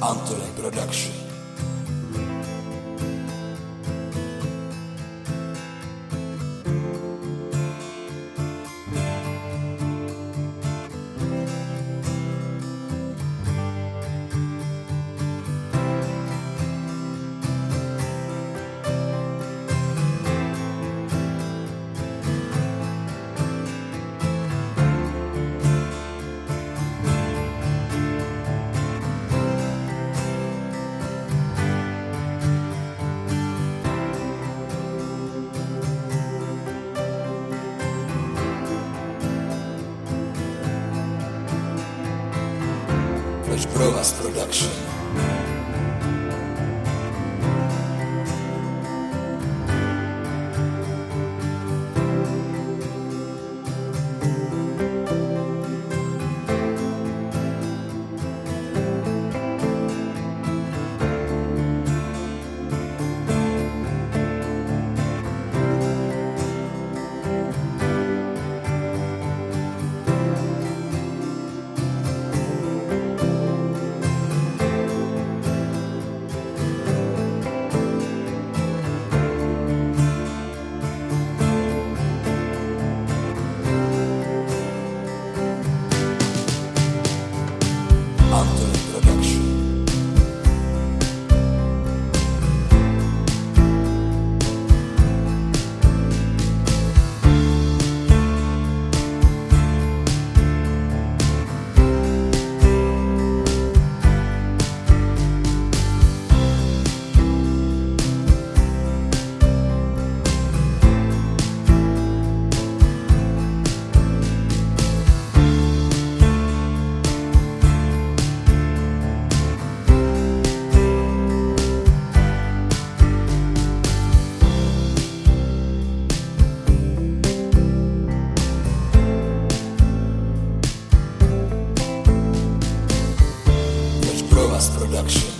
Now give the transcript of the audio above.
Antolek Production. Provas Production. Palace Production.